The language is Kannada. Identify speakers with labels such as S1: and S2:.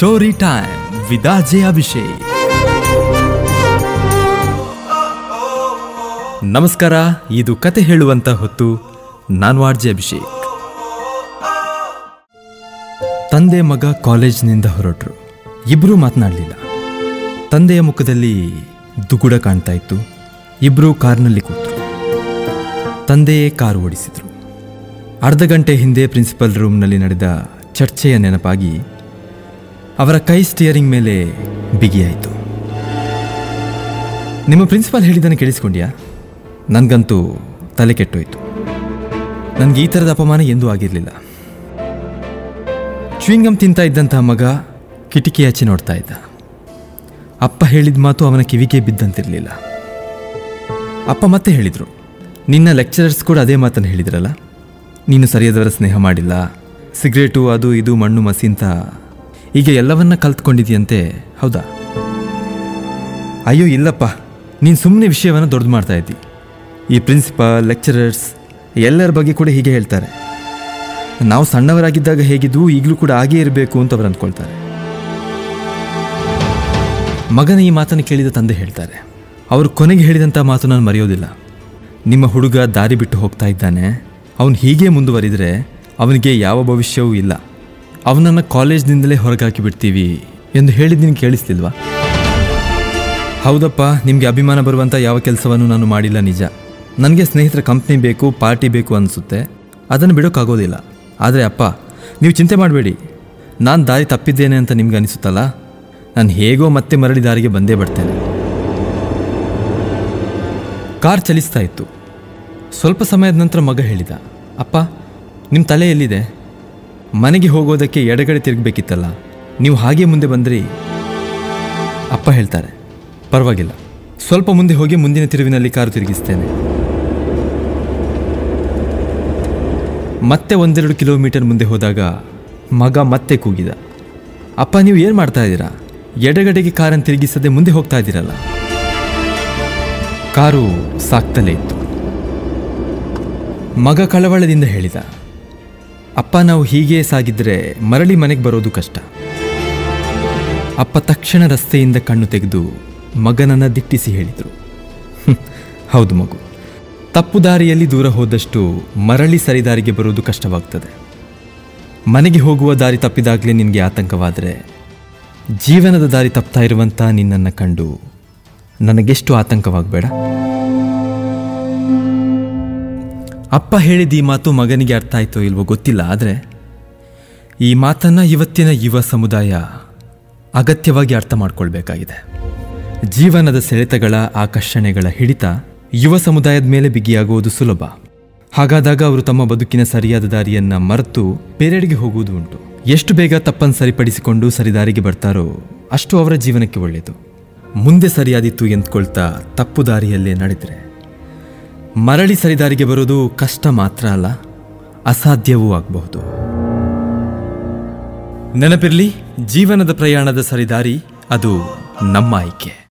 S1: ಸ್ಟೋರಿ ಟೈಮ್ ವಿದಾಜೆ ಅಭಿಷೇಕ್ ನಮಸ್ಕಾರ, ಇದು ಕತೆ ಹೇಳುವಂತ ಹೊತ್ತು. ನಾನು ಆರ್ಜೆ ಅಭಿಷೇಕ್. ತಂದೆ ಮಗ ಕಾಲೇಜ್ನಿಂದ ಹೊರಟರು. ಇಬ್ಬರೂ ಮಾತನಾಡಲಿಲ್ಲ. ತಂದೆಯ ಮುಖದಲ್ಲಿ ದುಗುಡ ಕಾಣ್ತಾ ಇತ್ತು. ಇಬ್ಬರೂ ಕಾರ್ನಲ್ಲಿ ಕೂತರು. ತಂದೆಯೇ ಕಾರು ಓಡಿಸಿದ್ರು. ಅರ್ಧ ಗಂಟೆ ಹಿಂದೆ ಪ್ರಿನ್ಸಿಪಲ್ ರೂಮ್ನಲ್ಲಿ ನಡೆದ ಚರ್ಚೆಯ ನೆನಪಾಗಿ ಅವರ ಕೈ ಸ್ಟಿಯರಿಂಗ್ ಮೇಲೆ ಬಿಗಿಯಾಯಿತು. ನಿಮ್ಮ ಪ್ರಿನ್ಸಿಪಾಲ್ ಹೇಳಿದ್ದನ್ನು ಕೇಳಿಸ್ಕೊಂಡ್ಯಾ? ನನಗಂತೂ ತಲೆ ಕೆಟ್ಟೋಯ್ತು. ನನಗೆ ಈ ಥರದ ಅಪಮಾನ ಎಂದೂ ಆಗಿರಲಿಲ್ಲ. ಚ್ವಿಂಗಮ್ ತಿಂತ ಇದ್ದಂತಹ ಮಗ ಕಿಟಕಿ ಆಚೆ ನೋಡ್ತಾ ಇದ್ದ. ಅಪ್ಪ ಹೇಳಿದ ಮಾತು ಅವನ ಕಿವಿಗೆ ಬಿದ್ದಂತಿರಲಿಲ್ಲ. ಅಪ್ಪ ಮತ್ತೆ ಹೇಳಿದರು, ನಿನ್ನ ಲೆಕ್ಚರರ್ಸ್ ಕೂಡ ಅದೇ ಮಾತನ್ನು ಹೇಳಿದ್ರಲ್ಲ? ನೀನು ಸರಿಯಾದವರ ಸ್ನೇಹ ಮಾಡಿಲ್ಲ, ಸಿಗರೇಟು ಅದು ಇದು ಮಣ್ಣು ಮಸಿ ಅಂತ ಈಗ ಎಲ್ಲವನ್ನ ಕಲ್ತ್ಕೊಂಡಿದ್ಯಂತೆ ಹೌದಾ? ಅಯ್ಯೋ, ಇಲ್ಲಪ್ಪ. ನೀನು ಸುಮ್ಮನೆ ವಿಷಯವನ್ನು ದೊಡ್ಡದು ಮಾಡ್ತಾ ಇದ್ದಿ. ಈ ಪ್ರಿನ್ಸಿಪಾಲ್, ಲೆಕ್ಚರರ್ಸ್ ಎಲ್ಲರ ಬಗ್ಗೆ ಕೂಡ ಹೀಗೆ ಹೇಳ್ತಾರೆ. ನಾವು ಸಣ್ಣವರಾಗಿದ್ದಾಗ ಹೇಗಿದ್ದು ಈಗಲೂ ಕೂಡ ಹಾಗೇ ಇರಬೇಕು ಅಂತ ಅವ್ರು ಅಂದ್ಕೊಳ್ತಾರೆ ಮಗನ ಈ ಮಾತನ್ನು ಕೇಳಿದ ತಂದೆ ಹೇಳ್ತಾರೆ. ಅವರು ಕೊನೆಗೆ ಹೇಳಿದಂಥ ಮಾತು ನಾನು ಮರೆಯೋದಿಲ್ಲ. ನಿಮ್ಮ ಹುಡುಗ ದಾರಿ ಬಿಟ್ಟು ಹೋಗ್ತಾ ಇದ್ದಾನೆ. ಅವನು ಹೀಗೆ ಮುಂದುವರಿದರೆ ಅವನಿಗೆ ಯಾವ ಭವಿಷ್ಯವೂ ಇಲ್ಲ. ಅವನನ್ನು ಕಾಲೇಜ್ನಿಂದಲೇ ಹೊರಗಾಕಿ ಬಿಡ್ತೀವಿ ಎಂದು ಹೇಳಿದ್ದು ನೀನು ಕೇಳಿಸ್ತಿಲ್ವಾ? ಹೌದಪ್ಪ, ನಿಮಗೆ ಅಭಿಮಾನ ಬರುವಂಥ ಯಾವ ಕೆಲಸವನ್ನು ನಾನು ಮಾಡಿಲ್ಲ ನಿಜ. ನನಗೆ ಸ್ನೇಹಿತರ ಕಂಪ್ನಿ ಬೇಕು ಪಾರ್ಟಿ ಬೇಕು ಅನಿಸುತ್ತೆ. ಅದನ್ನು ಬಿಡೋಕ್ಕಾಗೋದಿಲ್ಲ ಆದರೆ ಅಪ್ಪ, ನೀವು ಚಿಂತೆ ಮಾಡಬೇಡಿ. ನಾನು ದಾರಿ ತಪ್ಪಿದ್ದೇನೆ ಅಂತ ನಿಮ್ಗೆ ಅನಿಸುತ್ತಲ್ಲ? ನಾನು ಹೇಗೋ ಮತ್ತೆ ಮರಳಿ ದಾರಿಗೆ ಬಂದೇ ಬರ್ತೇನೆ. ಕಾರ್ ಚಲಿಸ್ತಾ ಇತ್ತು. ಸ್ವಲ್ಪ ಸಮಯದ ನಂತರ ಮಗ ಹೇಳಿದ, ಅಪ್ಪ ನಿಮ್ಮ ತಲೆ ಎಲ್ಲಿದೆ? ಮನೆಗೆ ಹೋಗೋದಕ್ಕೆ ಎಡಗಡೆ ತಿರುಗಬೇಕಿತ್ತಲ್ಲ, ನೀವು ಹಾಗೆ ಮುಂದೆ ಬಂದ್ರಿ. ಅಪ್ಪ ಹೇಳ್ತಾರೆ, ಪರವಾಗಿಲ್ಲ. ಸ್ವಲ್ಪ ಮುಂದೆ ಹೋಗಿ ಮುಂದಿನ ತಿರುವಿನಲ್ಲಿ ಕಾರು ತಿರುಗಿಸ್ತೇನೆ. ಮತ್ತೆ ಒಂದೆರಡು ಕಿಲೋಮೀಟರ್ ಮುಂದೆ ಹೋದಾಗ ಮಗ ಮತ್ತೆ ಕೂಗಿದ. ಅಪ್ಪ, ನೀವು ಏನು ಮಾಡ್ತಾ ಇದ್ದೀರಾ? ಎಡಗಡೆಗೆ ಕಾರನ್ನು ತಿರುಗಿಸದೆ ಮುಂದೆ ಹೋಗ್ತಾ ಇದ್ದೀರಲ್ಲ. ಕಾರು ಸಾಕ್ತಲೇ ಇತ್ತು. ಮಗ ಕಳವಳದಿಂದ ಹೇಳಿದ. ಅಪ್ಪ ನಾವು ಹೀಗೆ ಸಾಗಿದ್ರೆ ಮರಳಿ ಮನೆಗೆ ಬರೋದು ಕಷ್ಟ. ಅಪ್ಪ ತಕ್ಷಣ ರಸ್ತೆಯಿಂದ ಕಣ್ಣು ತೆಗೆದು ಮಗನನ್ನು ದಿಟ್ಟಿಸಿ ಹೇಳಿದರು. ಹೌದು ಮಗು. ತಪ್ಪು ದಾರಿಯಲ್ಲಿ ದೂರ ಹೋದಷ್ಟು ಮರಳಿ ಸರಿದಾರಿಗೆ ಬರುವುದು ಕಷ್ಟವಾಗ್ತದೆ. ಮನೆಗೆ ಹೋಗುವ ದಾರಿ ತಪ್ಪಿದಾಗಲೇ ನಿನಗೆ ಆತಂಕವಾದರೆ ಜೀವನದ ದಾರಿ ತಪ್ತಾ ಇರುವಂಥ ನಿನ್ನನ್ನು ಕಂಡು ನನಗೆಷ್ಟು ಆತಂಕವಾಗಬೇಡ? ಅಪ್ಪ ಹೇಳಿದ ಈ ಮಾತು ಮಗನಿಗೆ ಅರ್ಥ ಆಯ್ತೋ ಇಲ್ವೋ ಗೊತ್ತಿಲ್ಲ, ಆದರೆ ಈ ಮಾತನ್ನು ಇವತ್ತಿನ ಯುವ ಸಮುದಾಯ ಅಗತ್ಯವಾಗಿ ಅರ್ಥ ಮಾಡ್ಕೊಳ್ಬೇಕಾಗಿದೆ. ಜೀವನದ ಸೆಳೆತಗಳ ಆಕರ್ಷಣೆಗಳ ಹಿಡಿತ ಯುವ ಸಮುದಾಯದ ಮೇಲೆ ಬಿಗಿಯಾಗುವುದು ಸುಲಭ. ಹಾಗಾದಾಗ ಅವರು ತಮ್ಮ ಬದುಕಿನ ಸರಿಯಾದ ದಾರಿಯನ್ನು ಮರೆತು ಬೇರೆಡೆಗೆ ಹೋಗುವುದು ಉಂಟು. ಎಷ್ಟು ಬೇಗ ತಪ್ಪನ್ನು ಸರಿಪಡಿಸಿಕೊಂಡು ಸರಿದಾರಿಗೆ ಬರ್ತಾರೋ ಅಷ್ಟು ಅವರ ಜೀವನಕ್ಕೆ ಒಳ್ಳೆಯದು. ಮುಂದೆ ಸರಿಯಾದಿತ್ತು ಎಂದ್ಕೊಳ್ತಾ ತಪ್ಪು ದಾರಿಯಲ್ಲೇ ನಡೆದರೆ ಮರಳಿ ಸರಿದಾರಿಗೆ ಬರೋದು ಕಷ್ಟ ಮಾತ್ರ ಅಲ್ಲ, ಅಸಾಧ್ಯವೂ ಆಗಬಹುದು. ನೆನಪಿರಲಿ, ಜೀವನದ ಪ್ರಯಾಣದ ಸರಿದಾರಿ ಅದು ನಮ್ಮ ಆಯ್ಕೆ.